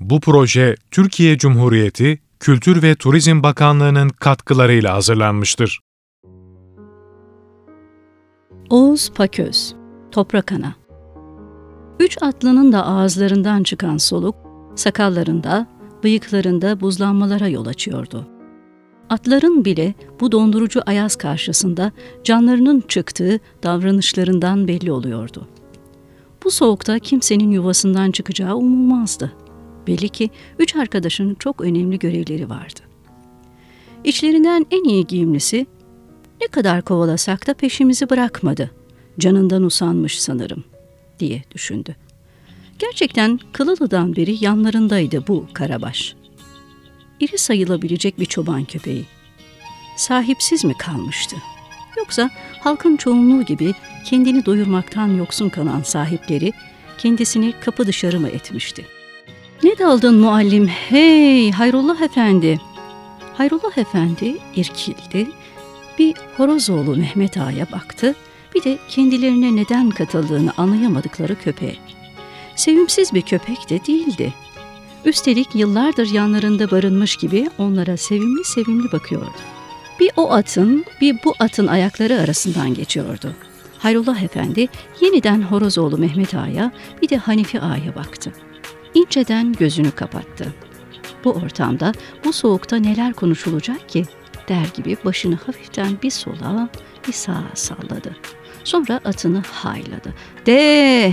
Bu proje Türkiye Cumhuriyeti Kültür ve Turizm Bakanlığı'nın katkılarıyla hazırlanmıştır. Oğuz Paköz, Toprak Ana Üç atlının da ağızlarından çıkan soluk, sakallarında, bıyıklarında buzlanmalara yol açıyordu. Atların bile bu dondurucu ayaz karşısında canlarının çıktığı davranışlarından belli oluyordu. Bu soğukta kimsenin yuvasından çıkacağı umulmazdı. Belli ki üç arkadaşın çok önemli görevleri vardı. İçlerinden en iyi giyimlisi, ne kadar kovalasak da peşimizi bırakmadı. Canından usanmış sanırım, diye düşündü. Gerçekten Kılılı'dan beri yanlarındaydı bu karabaş. İri sayılabilecek bir çoban köpeği. Sahipsiz mi kalmıştı? Yoksa halkın çoğunluğu gibi kendini doyurmaktan yoksun kalan sahipleri kendisini kapı dışarı mı etmişti? Ne daldın muallim? Hey Hayrullah Efendi! Hayrullah Efendi irkildi, bir Horozoğlu Mehmet Ağa'ya baktı, bir de kendilerine neden katıldığını anlayamadıkları köpeğe. Sevimsiz bir köpek de değildi. Üstelik yıllardır yanlarında barınmış gibi onlara sevimli sevimli bakıyordu. Bir o atın, bir bu atın ayakları arasından geçiyordu. Hayrullah Efendi yeniden Horozoğlu Mehmet Ağa'ya bir de Hanifi Ağa'ya baktı. İnceden gözünü kapattı. Bu ortamda, bu soğukta neler konuşulacak ki? Der gibi başını hafiften bir sola, bir sağa salladı. Sonra atını hayladı. De!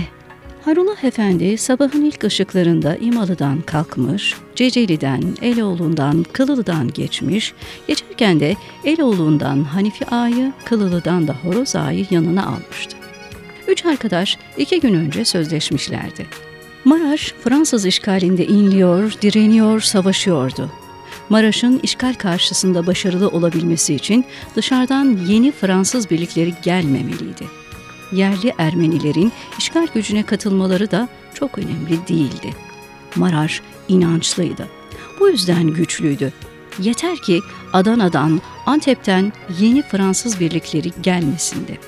Harullah Efendi sabahın ilk ışıklarında İmalı'dan kalkmış, Ceceli'den, Eloğlu'ndan, Kılılı'dan geçmiş, geçerken de Eloğlu'ndan Hanifi Ağa'yı, Kılılı'dan da Horoz Ağa'yı yanına almıştı. Üç arkadaş iki gün önce sözleşmişlerdi. Maraş, Fransız işgalinde inliyor, direniyor, savaşıyordu. Maraş'ın işgal karşısında başarılı olabilmesi için dışarıdan yeni Fransız birlikleri gelmemeliydi. Yerli Ermenilerin işgal gücüne katılmaları da çok önemli değildi. Maraş inançlıydı. Bu yüzden güçlüydü. Yeter ki Adana'dan, Antep'ten yeni Fransız birlikleri gelmesindi.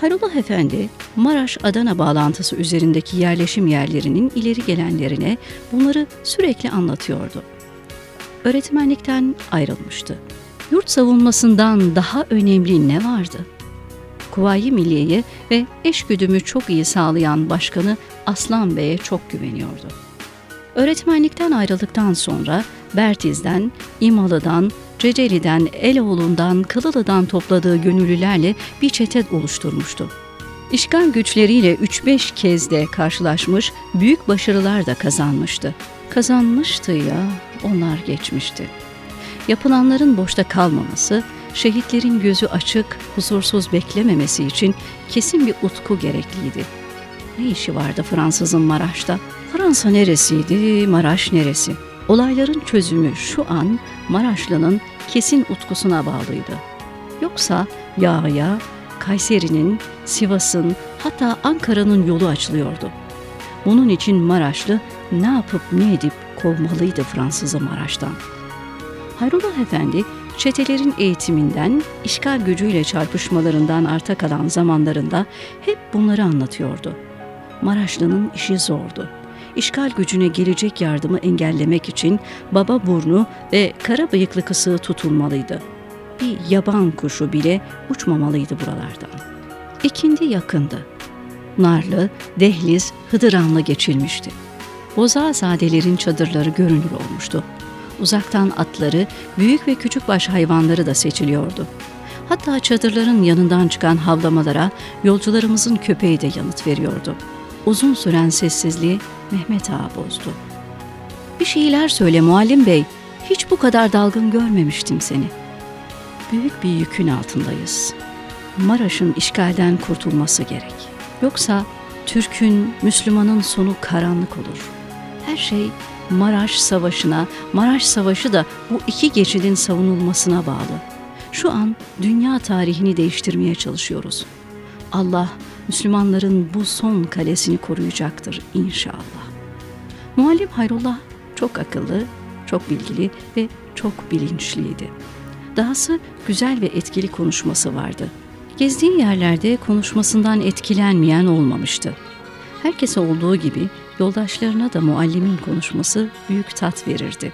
Harullah Efendi, Maraş-Adana bağlantısı üzerindeki yerleşim yerlerinin ileri gelenlerine bunları sürekli anlatıyordu. Öğretmenlikten ayrılmıştı. Yurt savunmasından daha önemli ne vardı? Kuvayi Milliye'ye ve eşgüdümü çok iyi sağlayan başkanı Aslan Bey'e çok güveniyordu. Öğretmenlikten ayrıldıktan sonra Bertiz'den, İmalı'dan, Ceceli'den, Eloğlu'ndan, Kılılı'dan topladığı gönüllülerle bir çete oluşturmuştu. İşgal güçleriyle 3-5 kez de karşılaşmış, büyük başarılar da kazanmıştı. Kazanmıştı ya, onlar geçmişti. Yapılanların boşta kalmaması, şehitlerin gözü açık, huzursuz beklememesi için kesin bir utku gerekliydi. Ne işi vardı Fransızın Maraş'ta? Fransa neresiydi, Maraş neresi? Olayların çözümü şu an Maraşlı'nın kesin utkusuna bağlıydı. Yoksa Yağ'a, Kayseri'nin, Sivas'ın hatta Ankara'nın yolu açılıyordu. Bunun için Maraşlı ne yapıp ne edip kovmalıydı Fransız'ı Maraş'tan. Hayrullah Efendi çetelerin eğitiminden, işgal gücüyle çarpışmalarından arta kalan zamanlarında hep bunları anlatıyordu. Maraşlı'nın işi zordu işgal gücüne gelecek yardımı engellemek için baba burnu ve kara bıyıklı kısığı tutulmalıydı. Bir yaban kuşu bile uçmamalıydı buralardan. İkindi yakındı. Narlı, Dehliz, Hıdıranlı geçilmişti. Bozağzadelerin çadırları görünür olmuştu. Uzaktan atları, büyük ve küçük baş hayvanları da seçiliyordu. Hatta çadırların yanından çıkan havlamalara yolcularımızın köpeği de yanıt veriyordu. Uzun süren sessizliği Mehmet Ağa bozdu. Bir şeyler söyle muallim bey, hiç bu kadar dalgın görmemiştim seni. Büyük bir yükün altındayız. Maraş'ın işgalden kurtulması gerek. Yoksa Türk'ün, Müslümanın sonu karanlık olur. Her şey Maraş Savaşı'na, Maraş Savaşı da bu iki geçidin savunulmasına bağlı. Şu an dünya tarihini değiştirmeye çalışıyoruz. Allah Müslümanların bu son kalesini koruyacaktır inşallah. Muallim Hayrullah çok akıllı, çok bilgili ve çok bilinçliydi. Dahası güzel ve etkili konuşması vardı. Gezdiği yerlerde konuşmasından etkilenmeyen olmamıştı. Herkese olduğu gibi Yoldaşlarına da muallimin konuşması büyük tat verirdi.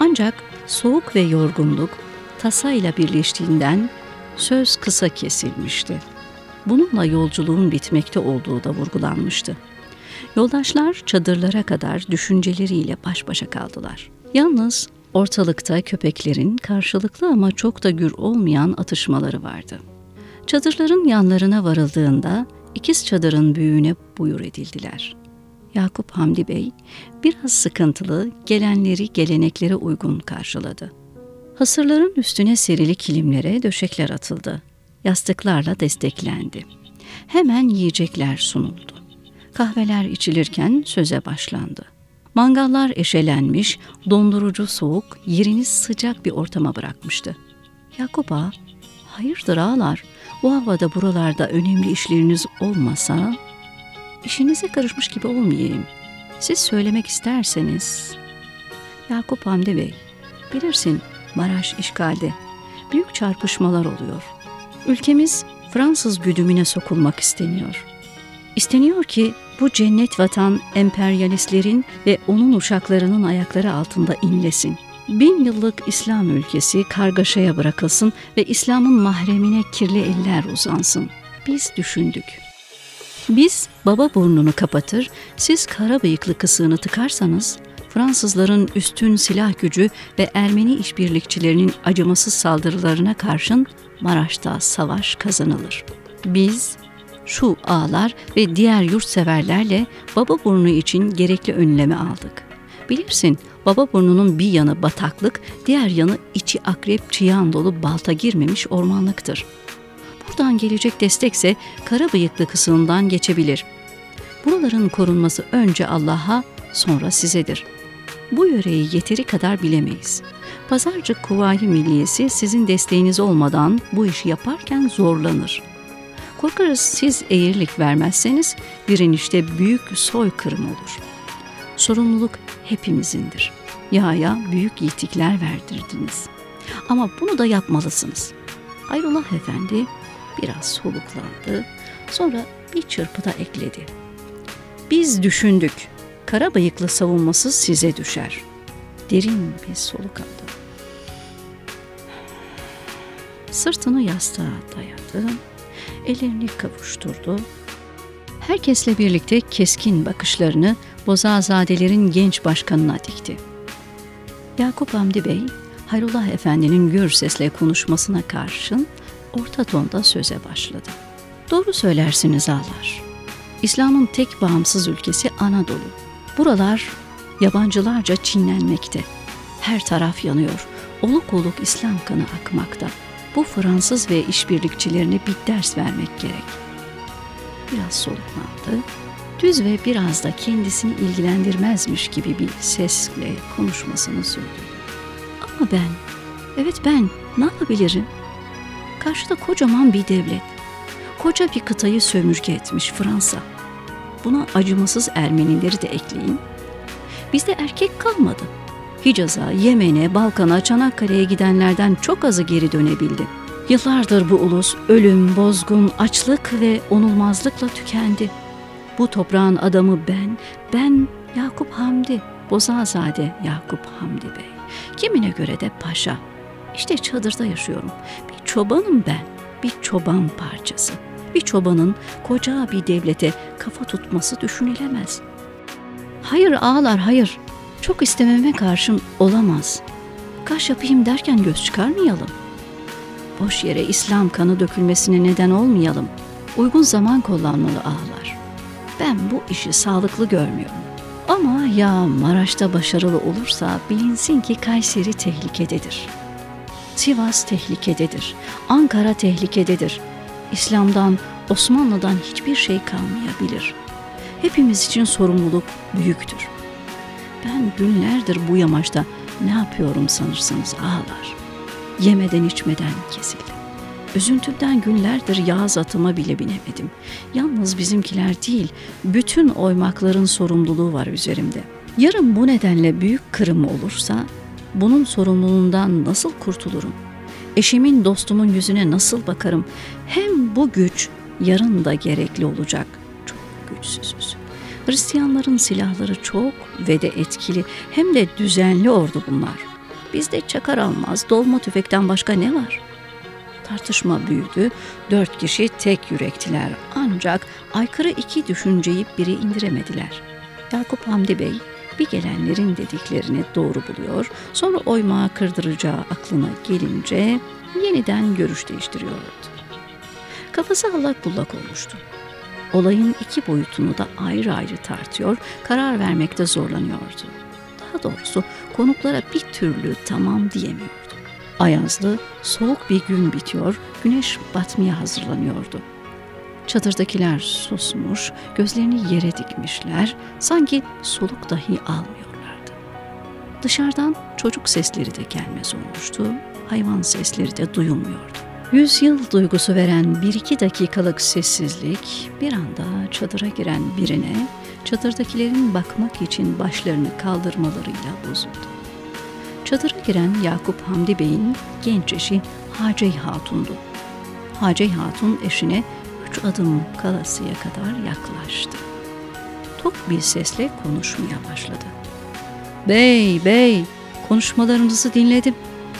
Ancak soğuk ve yorgunluk tasayla birleştiğinden söz kısa kesilmişti. Bununla yolculuğun bitmekte olduğu da vurgulanmıştı. Yoldaşlar çadırlara kadar düşünceleriyle baş başa kaldılar. Yalnız ortalıkta köpeklerin karşılıklı ama çok da gür olmayan atışmaları vardı. Çadırların yanlarına varıldığında ikiz çadırın büyüğüne buyur edildiler. Yakup Hamdi Bey biraz sıkıntılı gelenleri geleneklere uygun karşıladı. Hasırların üstüne serili kilimlere döşekler atıldı. Yastıklarla desteklendi. Hemen yiyecekler sunuldu. Kahveler içilirken söze başlandı. Mangallar eşelenmiş, dondurucu soğuk, yerini sıcak bir ortama bırakmıştı. Yakup ağa, hayırdır ağalar, bu havada buralarda önemli işleriniz olmasa, işinize karışmış gibi olmayayım. Siz söylemek isterseniz. Yakup Hamdi Bey, bilirsin Maraş işgalde. Büyük çarpışmalar oluyor. Ülkemiz Fransız güdümüne sokulmak isteniyor. İsteniyor ki bu cennet vatan emperyalistlerin ve onun uşaklarının ayakları altında inlesin. Bin yıllık İslam ülkesi kargaşaya bırakılsın ve İslam'ın mahremine kirli eller uzansın. Biz düşündük. Biz baba burnunu kapatır, siz kara bıyıklı kısığını tıkarsanız Fransızların üstün silah gücü ve Ermeni işbirlikçilerinin acımasız saldırılarına karşın Maraş'ta savaş kazanılır. Biz şu ağlar ve diğer yurtseverlerle baba burnu için gerekli önlemi aldık. Bilirsin baba burnunun bir yanı bataklık, diğer yanı içi akrep çıyan dolu balta girmemiş ormanlıktır. Buradan gelecek destekse kara bıyıklı kısımdan geçebilir. Buraların korunması önce Allah'a sonra sizedir. Bu yöreyi yeteri kadar bilemeyiz. Pazarcık Kuvayi Milliyesi sizin desteğiniz olmadan bu işi yaparken zorlanır. Korkarız siz eğrilik vermezseniz direnişte büyük soykırım olur. Sorumluluk hepimizindir. Yağya büyük yitikler verdirdiniz. Ama bunu da yapmalısınız. Ayrullah Efendi biraz soluklandı. Sonra bir çırpıda ekledi. Biz düşündük. Kara bıyıklı savunması size düşer. Derin bir soluk aldı. Sırtını yastığa dayadı ellerini kavuşturdu. Herkesle birlikte keskin bakışlarını Bozazadelerin genç başkanına dikti. Yakup Hamdi Bey, Hayrullah Efendi'nin gür sesle konuşmasına karşın orta tonda söze başladı. Doğru söylersiniz ağlar. İslam'ın tek bağımsız ülkesi Anadolu. Buralar yabancılarca çinlenmekte. Her taraf yanıyor. Oluk oluk İslam kanı akmakta bu Fransız ve işbirlikçilerine bir ders vermek gerek. Biraz soluklandı. Düz ve biraz da kendisini ilgilendirmezmiş gibi bir sesle konuşmasını sürdürdü. Ama ben, evet ben ne yapabilirim? Karşıda kocaman bir devlet. Koca bir kıtayı sömürge etmiş Fransa. Buna acımasız Ermenileri de ekleyin. Bizde erkek kalmadı. Hicaz'a, Yemen'e, Balkan'a, Çanakkale'ye gidenlerden çok azı geri dönebildi. Yıllardır bu ulus ölüm, bozgun, açlık ve onulmazlıkla tükendi. Bu toprağın adamı ben, ben Yakup Hamdi, Bozazade Yakup Hamdi Bey. Kimine göre de paşa. İşte çadırda yaşıyorum. Bir çobanım ben, bir çoban parçası. Bir çobanın koca bir devlete kafa tutması düşünülemez. Hayır ağlar hayır, çok istememe karşın olamaz. Kaş yapayım derken göz çıkarmayalım. Boş yere İslam kanı dökülmesine neden olmayalım. Uygun zaman kullanmalı ağlar. Ben bu işi sağlıklı görmüyorum. Ama ya Maraş'ta başarılı olursa bilinsin ki Kayseri tehlikededir. Sivas tehlikededir. Ankara tehlikededir. İslam'dan, Osmanlı'dan hiçbir şey kalmayabilir. Hepimiz için sorumluluk büyüktür. Ben günlerdir bu yamaçta ne yapıyorum sanırsınız ağlar. Yemeden içmeden kesildim. Üzüntümden günlerdir yağız atıma bile binemedim. Yalnız bizimkiler değil, bütün oymakların sorumluluğu var üzerimde. Yarın bu nedenle büyük kırım olursa, bunun sorumluluğundan nasıl kurtulurum? Eşimin, dostumun yüzüne nasıl bakarım? Hem bu güç yarın da gerekli olacak. Çok güçsüzüz. Hristiyanların silahları çok ve de etkili hem de düzenli ordu bunlar. Bizde çakar almaz, dolma tüfekten başka ne var? Tartışma büyüdü, dört kişi tek yürektiler ancak aykırı iki düşünceyi biri indiremediler. Yakup Hamdi Bey bir gelenlerin dediklerini doğru buluyor, sonra oymağı kırdıracağı aklına gelince yeniden görüş değiştiriyordu. Kafası allak bullak olmuştu. Olayın iki boyutunu da ayrı ayrı tartıyor, karar vermekte zorlanıyordu. Daha doğrusu konuklara bir türlü tamam diyemiyordu. Ayazlı, soğuk bir gün bitiyor, güneş batmaya hazırlanıyordu. Çadırdakiler susmuş, gözlerini yere dikmişler, sanki soluk dahi almıyorlardı. Dışarıdan çocuk sesleri de gelmez olmuştu, hayvan sesleri de duyulmuyordu. Yüzyıl duygusu veren bir iki dakikalık sessizlik bir anda çadıra giren birine çadırdakilerin bakmak için başlarını kaldırmalarıyla bozuldu. Çadıra giren Yakup Hamdi Bey'in genç eşi Hacey Hatun'du. Hacey Hatun eşine üç adım kalasıya kadar yaklaştı. Tok bir sesle konuşmaya başladı. Bey, bey, konuşmalarınızı dinledim.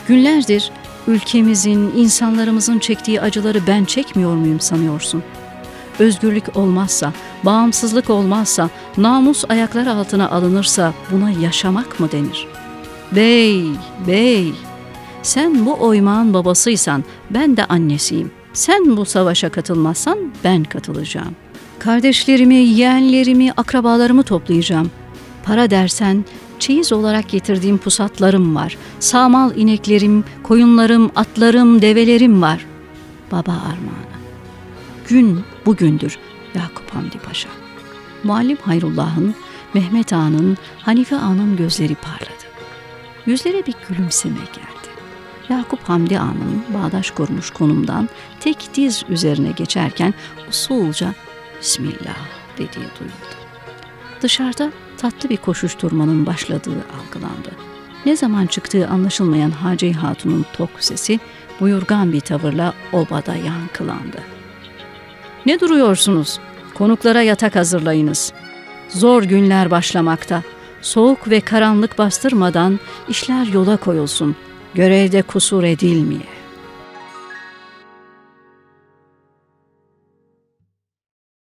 Günlerdir ülkemizin, insanlarımızın çektiği acıları ben çekmiyor muyum sanıyorsun? Özgürlük olmazsa, bağımsızlık olmazsa, namus ayaklar altına alınırsa buna yaşamak mı denir? Bey, bey, sen bu oymağın babasıysan ben de annesiyim. Sen bu savaşa katılmazsan ben katılacağım. Kardeşlerimi, yeğenlerimi, akrabalarımı toplayacağım. Para dersen çeyiz olarak getirdiğim pusatlarım var. Sağmal ineklerim, koyunlarım, atlarım, develerim var. Baba armağanı. Gün bugündür Yakup Hamdi Paşa. Muallim Hayrullah'ın, Mehmet Ağa'nın, Hanife Ağa'nın gözleri parladı. Yüzlere bir gülümseme geldi. Yakup Hamdi Ağa'nın bağdaş kurmuş konumdan tek diz üzerine geçerken usulca Bismillah dediği duyuldu. Dışarıda tatlı bir koşuşturmanın başladığı algılandı. Ne zaman çıktığı anlaşılmayan Hacı Hatun'un tok sesi buyurgan bir tavırla obada yankılandı. Ne duruyorsunuz? Konuklara yatak hazırlayınız. Zor günler başlamakta. Soğuk ve karanlık bastırmadan işler yola koyulsun. Görevde kusur edilmeye.''